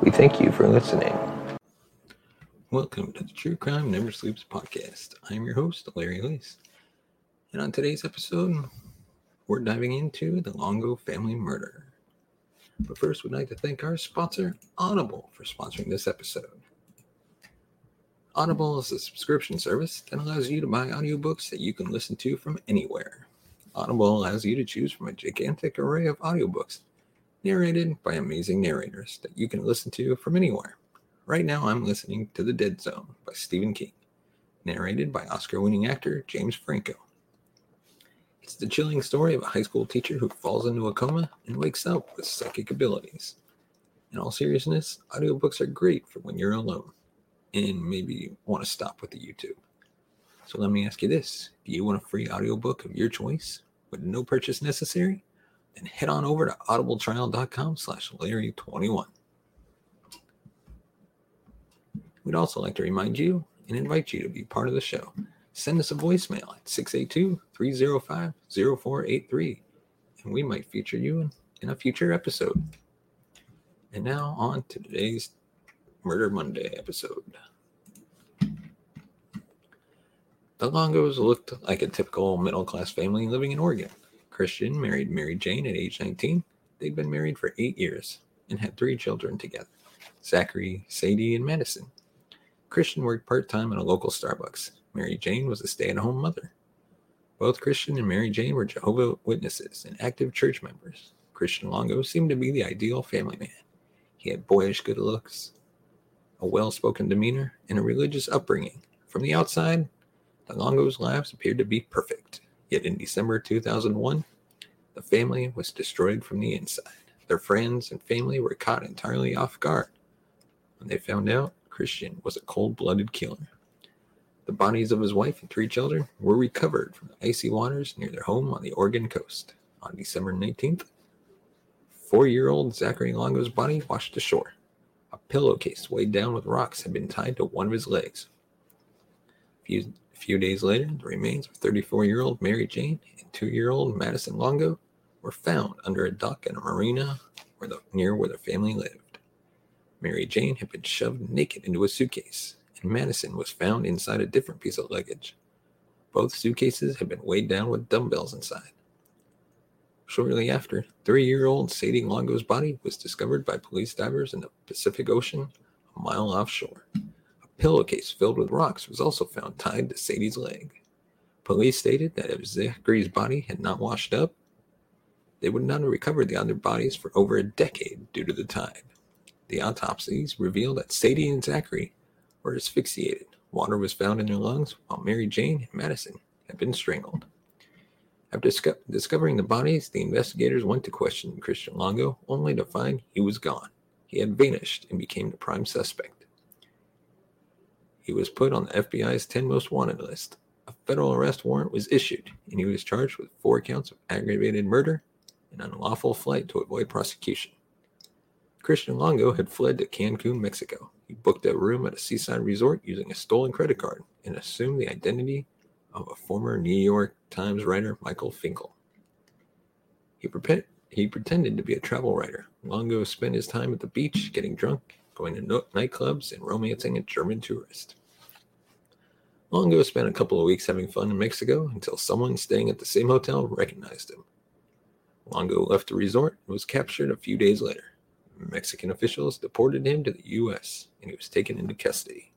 We thank you for listening. Welcome to the True Crime Never Sleeps podcast. I'm your host, Larry Lease. And on today's episode, we're diving into the Longo family murder. But first, we'd like to thank our sponsor, Audible, for sponsoring this episode. Audible is a subscription service that allows you to buy audiobooks that you can listen to from anywhere. Audible allows you to choose from a gigantic array of audiobooks narrated by amazing narrators that you can listen to from anywhere. Right now, I'm listening to The Dead Zone by Stephen King, narrated by Oscar winning actor James Franco. It's the chilling story of a high school teacher who falls into a coma and wakes up with psychic abilities. In all seriousness, audiobooks are great for when you're alone and maybe you want to stop with the YouTube. So let me ask you this Do you want a free audiobook of your choice with no purchase necessary? Then head on over to audibletrial.com slash Larry21. We'd also like to remind you and invite you to be part of the show. Send us a voicemail at 682 305 0483, and we might feature you in, in a future episode. And now on to today's Murder Monday episode. The Longos looked like a typical middle class family living in Oregon. Christian married Mary Jane at age 19. They'd been married for eight years and had three children together Zachary, Sadie, and Madison. Christian worked part time at a local Starbucks. Mary Jane was a stay at home mother. Both Christian and Mary Jane were Jehovah Witnesses and active church members. Christian Longo seemed to be the ideal family man. He had boyish good looks, a well spoken demeanor, and a religious upbringing. From the outside, the Longos' lives appeared to be perfect. Yet in December 2001, the family was destroyed from the inside. Their friends and family were caught entirely off guard when they found out Christian was a cold blooded killer. The bodies of his wife and three children were recovered from the icy waters near their home on the Oregon coast. On December 19th, four year old Zachary Longo's body washed ashore. A pillowcase weighed down with rocks had been tied to one of his legs. A few, few days later, the remains of 34 year old Mary Jane and two year old Madison Longo were found under a dock in a marina where the, near where the family lived. Mary Jane had been shoved naked into a suitcase, and Madison was found inside a different piece of luggage. Both suitcases had been weighed down with dumbbells inside. Shortly after, three year old Sadie Longo's body was discovered by police divers in the Pacific Ocean, a mile offshore. Pillowcase filled with rocks was also found tied to Sadie's leg. Police stated that if Zachary's body had not washed up, they would not have recovered the other bodies for over a decade due to the tide. The autopsies revealed that Sadie and Zachary were asphyxiated. Water was found in their lungs, while Mary Jane and Madison had been strangled. After disco- discovering the bodies, the investigators went to question Christian Longo, only to find he was gone. He had vanished and became the prime suspect. He was put on the FBI's 10 most wanted list. A federal arrest warrant was issued, and he was charged with four counts of aggravated murder and unlawful flight to avoid prosecution. Christian Longo had fled to Cancun, Mexico. He booked a room at a seaside resort using a stolen credit card and assumed the identity of a former New York Times writer, Michael Finkel. He, pre- he pretended to be a travel writer. Longo spent his time at the beach, getting drunk, going to no- nightclubs, and romancing a German tourist. Longo spent a couple of weeks having fun in Mexico until someone staying at the same hotel recognized him. Longo left the resort and was captured a few days later. Mexican officials deported him to the U.S., and he was taken into custody.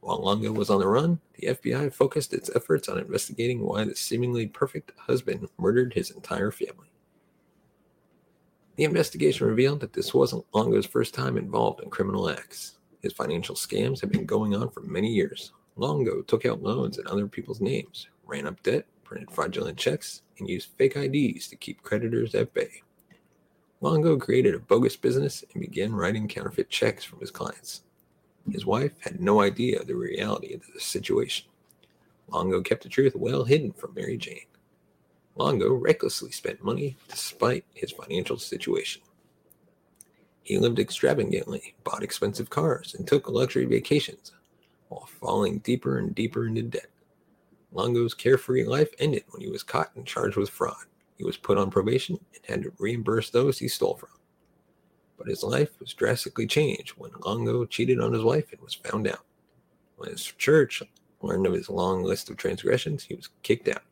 While Longo was on the run, the FBI focused its efforts on investigating why the seemingly perfect husband murdered his entire family. The investigation revealed that this wasn't Longo's first time involved in criminal acts. His financial scams had been going on for many years. Longo took out loans in other people's names, ran up debt, printed fraudulent checks, and used fake IDs to keep creditors at bay. Longo created a bogus business and began writing counterfeit checks from his clients. His wife had no idea of the reality of the situation. Longo kept the truth well hidden from Mary Jane. Longo recklessly spent money despite his financial situation. He lived extravagantly, bought expensive cars, and took luxury vacations while falling deeper and deeper into debt. Longo's carefree life ended when he was caught and charged with fraud. He was put on probation and had to reimburse those he stole from. But his life was drastically changed when Longo cheated on his wife and was found out. When his church learned of his long list of transgressions, he was kicked out.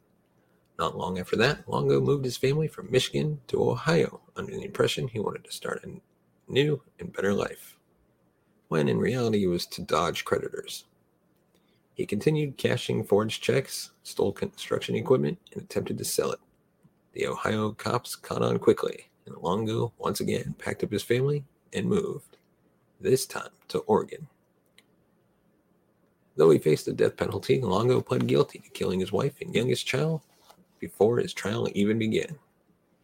Not long after that, Longo moved his family from Michigan to Ohio under the impression he wanted to start a new and better life, when in reality he was to dodge creditors. He continued cashing forged checks, stole construction equipment, and attempted to sell it. The Ohio cops caught on quickly, and Longo once again packed up his family and moved, this time to Oregon. Though he faced the death penalty, Longo pled guilty to killing his wife and youngest child before his trial even began.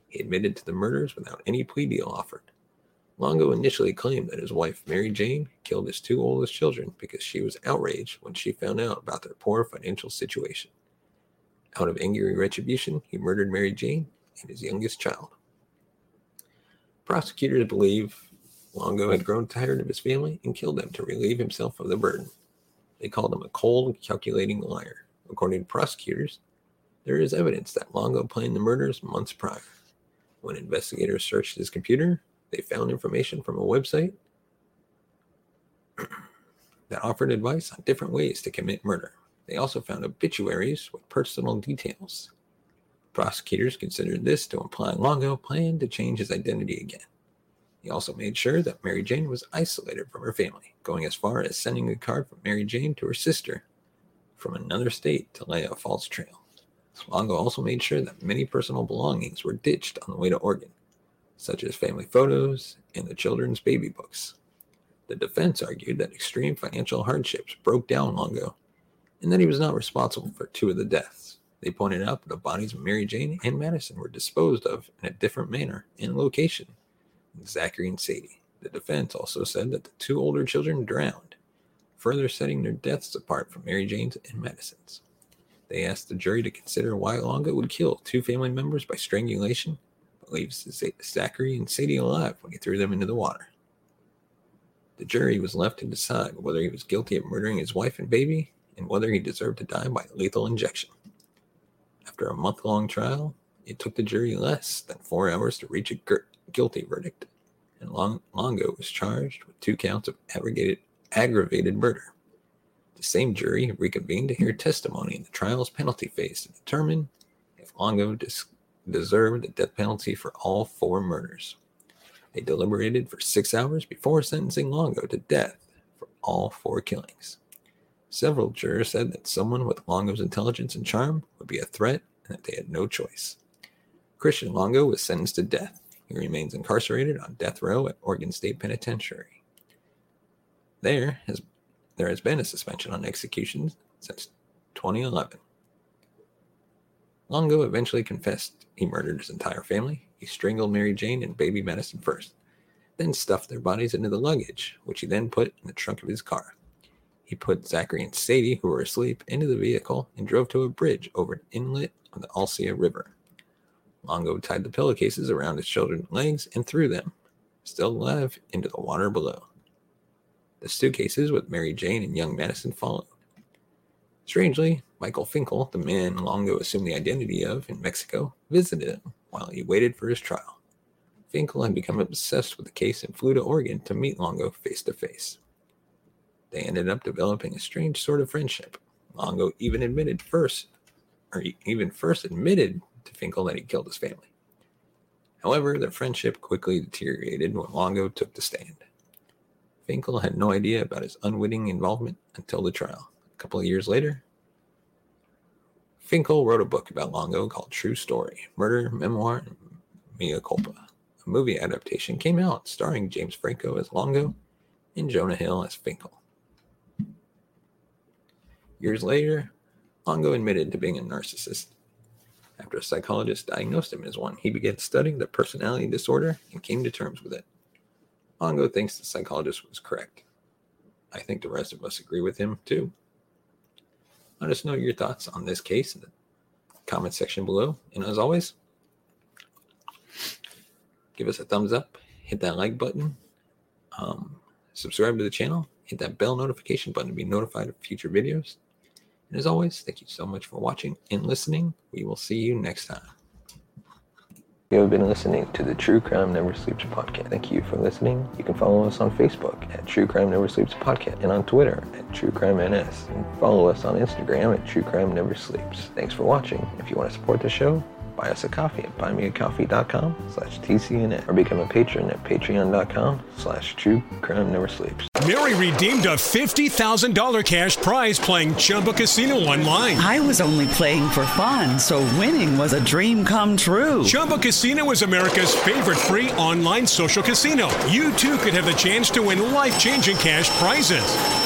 He admitted to the murders without any plea deal offered. Longo initially claimed that his wife, Mary Jane, killed his two oldest children because she was outraged when she found out about their poor financial situation. Out of angry retribution, he murdered Mary Jane and his youngest child. Prosecutors believe Longo had grown tired of his family and killed them to relieve himself of the burden. They called him a cold, calculating liar. According to prosecutors, there is evidence that Longo planned the murders months prior. When investigators searched his computer, they found information from a website that offered advice on different ways to commit murder. They also found obituaries with personal details. Prosecutors considered this to imply Longo planned to change his identity again. He also made sure that Mary Jane was isolated from her family, going as far as sending a card from Mary Jane to her sister from another state to lay a false trail. Longo also made sure that many personal belongings were ditched on the way to Oregon, such as family photos and the children's baby books. The defense argued that extreme financial hardships broke down Longo and that he was not responsible for two of the deaths. They pointed out that the bodies of Mary Jane and Madison were disposed of in a different manner and location Zachary and Sadie. The defense also said that the two older children drowned, further setting their deaths apart from Mary Jane's and Madison's. They asked the jury to consider why Longo would kill two family members by strangulation, but leave Zachary and Sadie alive when he threw them into the water. The jury was left to decide whether he was guilty of murdering his wife and baby and whether he deserved to die by lethal injection. After a month long trial, it took the jury less than four hours to reach a guilty verdict, and Long- Longo was charged with two counts of aggravated murder. The same jury reconvened to hear mm-hmm. testimony in the trial's penalty phase to determine if Longo dis- deserved the death penalty for all four murders. They deliberated for six hours before sentencing Longo to death for all four killings. Several jurors said that someone with Longo's intelligence and charm would be a threat and that they had no choice. Christian Longo was sentenced to death. He remains incarcerated on death row at Oregon State Penitentiary. There has there has been a suspension on executions since 2011. Longo eventually confessed he murdered his entire family. He strangled Mary Jane and baby Madison first, then stuffed their bodies into the luggage, which he then put in the trunk of his car. He put Zachary and Sadie, who were asleep, into the vehicle and drove to a bridge over an inlet on the Alsea River. Longo tied the pillowcases around his children's legs and threw them, still alive, into the water below. The suitcases with Mary Jane and young Madison followed. Strangely, Michael Finkel, the man Longo assumed the identity of in Mexico, visited him while he waited for his trial. Finkel had become obsessed with the case and flew to Oregon to meet Longo face to face. They ended up developing a strange sort of friendship. Longo even admitted first, or even first admitted to Finkel that he killed his family. However, their friendship quickly deteriorated when Longo took the stand. Finkel had no idea about his unwitting involvement until the trial. A couple of years later, Finkel wrote a book about Longo called True Story Murder, Memoir, and Culpa. A movie adaptation came out starring James Franco as Longo and Jonah Hill as Finkel. Years later, Longo admitted to being a narcissist. After a psychologist diagnosed him as one, he began studying the personality disorder and came to terms with it. Longo thinks the psychologist was correct. I think the rest of us agree with him too. Let us know your thoughts on this case in the comment section below. And as always, give us a thumbs up, hit that like button, um, subscribe to the channel, hit that bell notification button to be notified of future videos. And as always, thank you so much for watching and listening. We will see you next time. You have been listening to the True Crime Never Sleeps podcast. Thank you for listening. You can follow us on Facebook at True Crime Never Sleeps podcast and on Twitter at True Crime NS. And follow us on Instagram at True Crime Never Sleeps. Thanks for watching. If you want to support the show, buy us a coffee at buymeacoffee.com slash TCNN or become a patron at patreon.com slash true crime never sleeps. Mary redeemed a $50,000 cash prize playing Chumba Casino online. I was only playing for fun, so winning was a dream come true. Chumba Casino is America's favorite free online social casino. You too could have the chance to win life changing cash prizes.